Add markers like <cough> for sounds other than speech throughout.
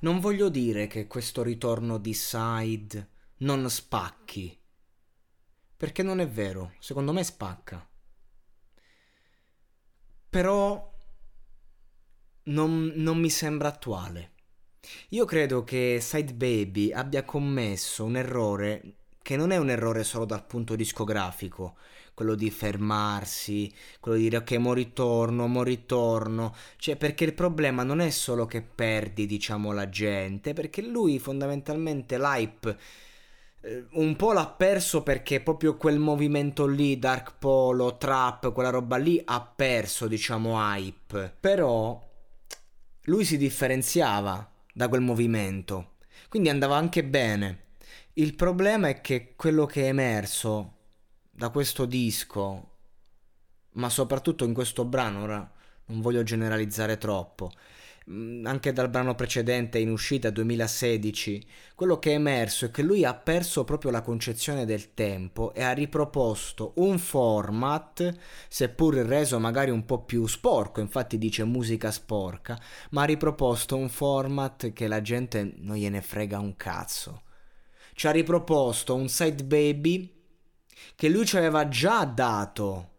Non voglio dire che questo ritorno di Side non spacchi. Perché non è vero, secondo me spacca. Però non, non mi sembra attuale. Io credo che Side Baby abbia commesso un errore che non è un errore solo dal punto discografico, quello di fermarsi, quello di dire ok, mo ritorno, mo ritorno, cioè perché il problema non è solo che perdi, diciamo, la gente, perché lui fondamentalmente l'hype eh, un po' l'ha perso perché proprio quel movimento lì, Dark Polo, Trap, quella roba lì ha perso, diciamo, hype. Però lui si differenziava da quel movimento, quindi andava anche bene. Il problema è che quello che è emerso da questo disco, ma soprattutto in questo brano, ora non voglio generalizzare troppo, mm, anche dal brano precedente in uscita 2016, quello che è emerso è che lui ha perso proprio la concezione del tempo e ha riproposto un format, seppur reso magari un po' più sporco, infatti dice musica sporca, ma ha riproposto un format che la gente non gliene frega un cazzo ci ha riproposto un side baby che lui ci aveva già dato,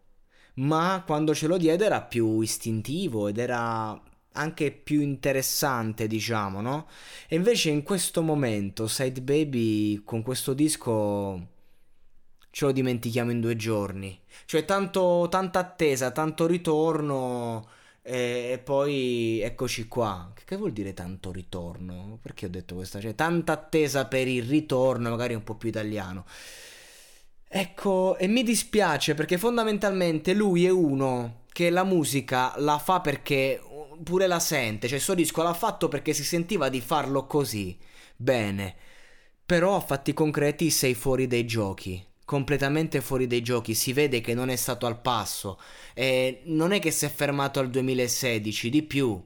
ma quando ce lo diede era più istintivo ed era anche più interessante, diciamo, no? E invece in questo momento Side Baby con questo disco ce lo dimentichiamo in due giorni. Cioè tanto, tanta attesa, tanto ritorno e, poi eccoci qua. Che vuol dire tanto ritorno? Perché ho detto questa? Cioè, tanta attesa per il ritorno, magari un po' più italiano. Ecco, e mi dispiace perché fondamentalmente lui è uno che la musica la fa perché pure la sente, cioè il suo disco l'ha fatto perché si sentiva di farlo così. Bene. Però a fatti concreti sei fuori dai giochi completamente fuori dai giochi, si vede che non è stato al passo, e non è che si è fermato al 2016, di più.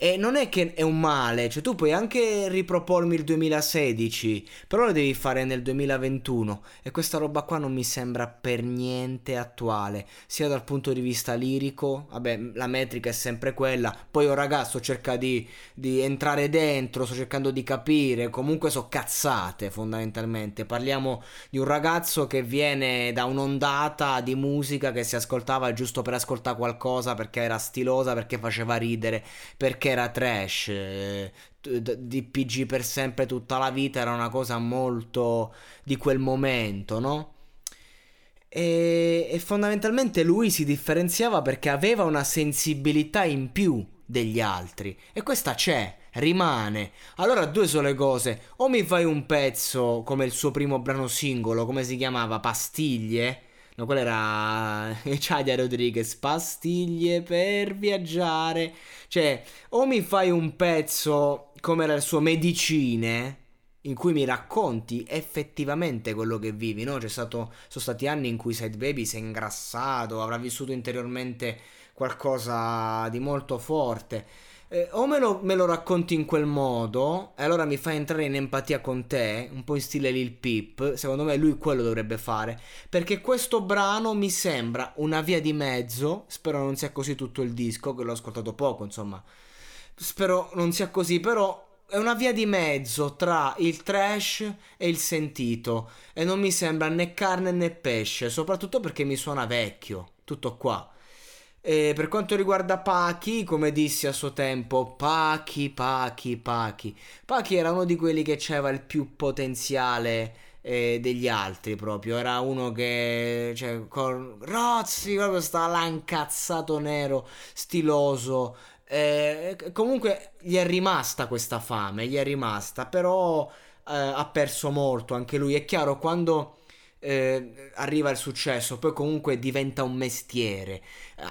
E non è che è un male, cioè tu puoi anche ripropormi il 2016, però lo devi fare nel 2021 e questa roba qua non mi sembra per niente attuale, sia dal punto di vista lirico, vabbè la metrica è sempre quella, poi un ragazzo cerca di, di entrare dentro, sto cercando di capire, comunque so cazzate fondamentalmente, parliamo di un ragazzo che viene da un'ondata di musica che si ascoltava giusto per ascoltare qualcosa perché era stilosa, perché faceva ridere, perché che era trash, eh, DPG per sempre tutta la vita era una cosa molto di quel momento, no? E, e, fondamentalmente lui si differenziava perché aveva una sensibilità in più degli altri e questa c'è, rimane. Allora due sono le cose, o mi fai un pezzo come il suo primo brano singolo, come si chiamava, Pastiglie, No, quella era <laughs> Chadia Rodriguez, pastiglie per viaggiare. Cioè, o mi fai un pezzo come era il suo Medicine, in cui mi racconti effettivamente quello che vivi, no? C'è stato, sono stati anni in cui Side Baby si è ingrassato, avrà vissuto interiormente qualcosa di molto forte. Eh, o me lo, me lo, racconti in quel modo, e allora mi fai entrare in empatia con te, un po' in stile Lil Peep. Secondo me lui quello dovrebbe fare. Perché questo brano mi sembra una via di mezzo. Spero non sia così tutto il disco, che l'ho ascoltato poco, insomma. Spero non sia così, però è una via di mezzo tra il trash e il sentito. E non mi sembra né carne né pesce, soprattutto perché mi suona vecchio. Tutto qua. E per quanto riguarda Pachi, come dissi a suo tempo, Pachi, Pachi, Pachi. Pachi era uno di quelli che aveva il più potenziale eh, degli altri proprio. Era uno che, cioè, con Rozzi proprio stava là incazzato nero, stiloso. Eh, comunque gli è rimasta questa fame, gli è rimasta, però eh, ha perso molto anche lui. È chiaro quando eh, arriva il successo, poi comunque diventa un mestiere.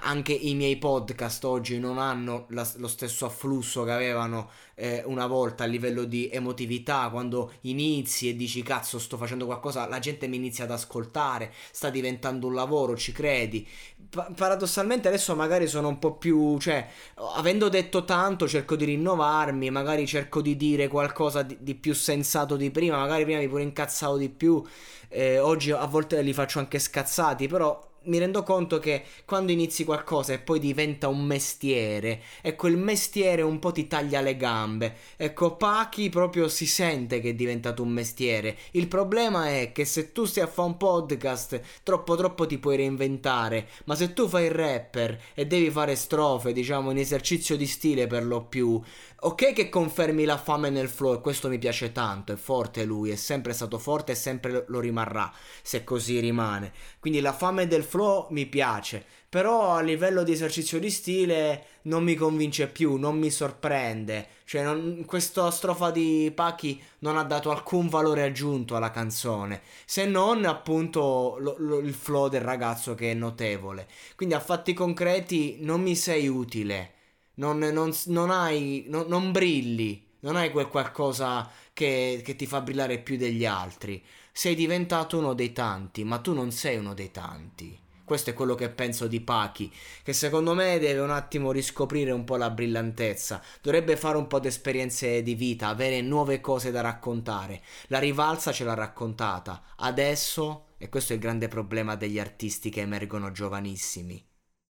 Anche i miei podcast oggi non hanno la, lo stesso afflusso che avevano eh, una volta a livello di emotività. Quando inizi e dici cazzo, sto facendo qualcosa, la gente mi inizia ad ascoltare, sta diventando un lavoro, ci credi. Pa- paradossalmente adesso magari sono un po' più, cioè, avendo detto tanto, cerco di rinnovarmi, magari cerco di dire qualcosa di, di più sensato di prima, magari prima mi pure incazzavo di più. Eh, oggi a volte li faccio anche scazzati, però mi rendo conto che quando inizi qualcosa e poi diventa un mestiere, ecco il mestiere un po' ti taglia le gambe. Ecco, Pachi proprio si sente che è diventato un mestiere. Il problema è che se tu stai a fare un podcast, troppo troppo ti puoi reinventare, ma se tu fai il rapper e devi fare strofe, diciamo in esercizio di stile per lo più, ok che confermi la fame nel flow e questo mi piace tanto, è forte lui, è sempre stato forte e sempre lo rimarrà, se così rimane. Quindi la fame del flow flow mi piace, però a livello di esercizio di stile non mi convince più, non mi sorprende. Cioè, non, questa strofa di Pachi non ha dato alcun valore aggiunto alla canzone, se non appunto lo, lo, il flow del ragazzo che è notevole. Quindi a fatti concreti non mi sei utile, non, non, non hai, non, brilli, non hai quel qualcosa che, che ti fa brillare più degli altri. Sei diventato uno dei tanti, ma tu non sei uno dei tanti. Questo è quello che penso di Pachi, che secondo me deve un attimo riscoprire un po' la brillantezza, dovrebbe fare un po' di esperienze di vita, avere nuove cose da raccontare. La rivalsa ce l'ha raccontata, adesso, e questo è il grande problema degli artisti che emergono giovanissimi,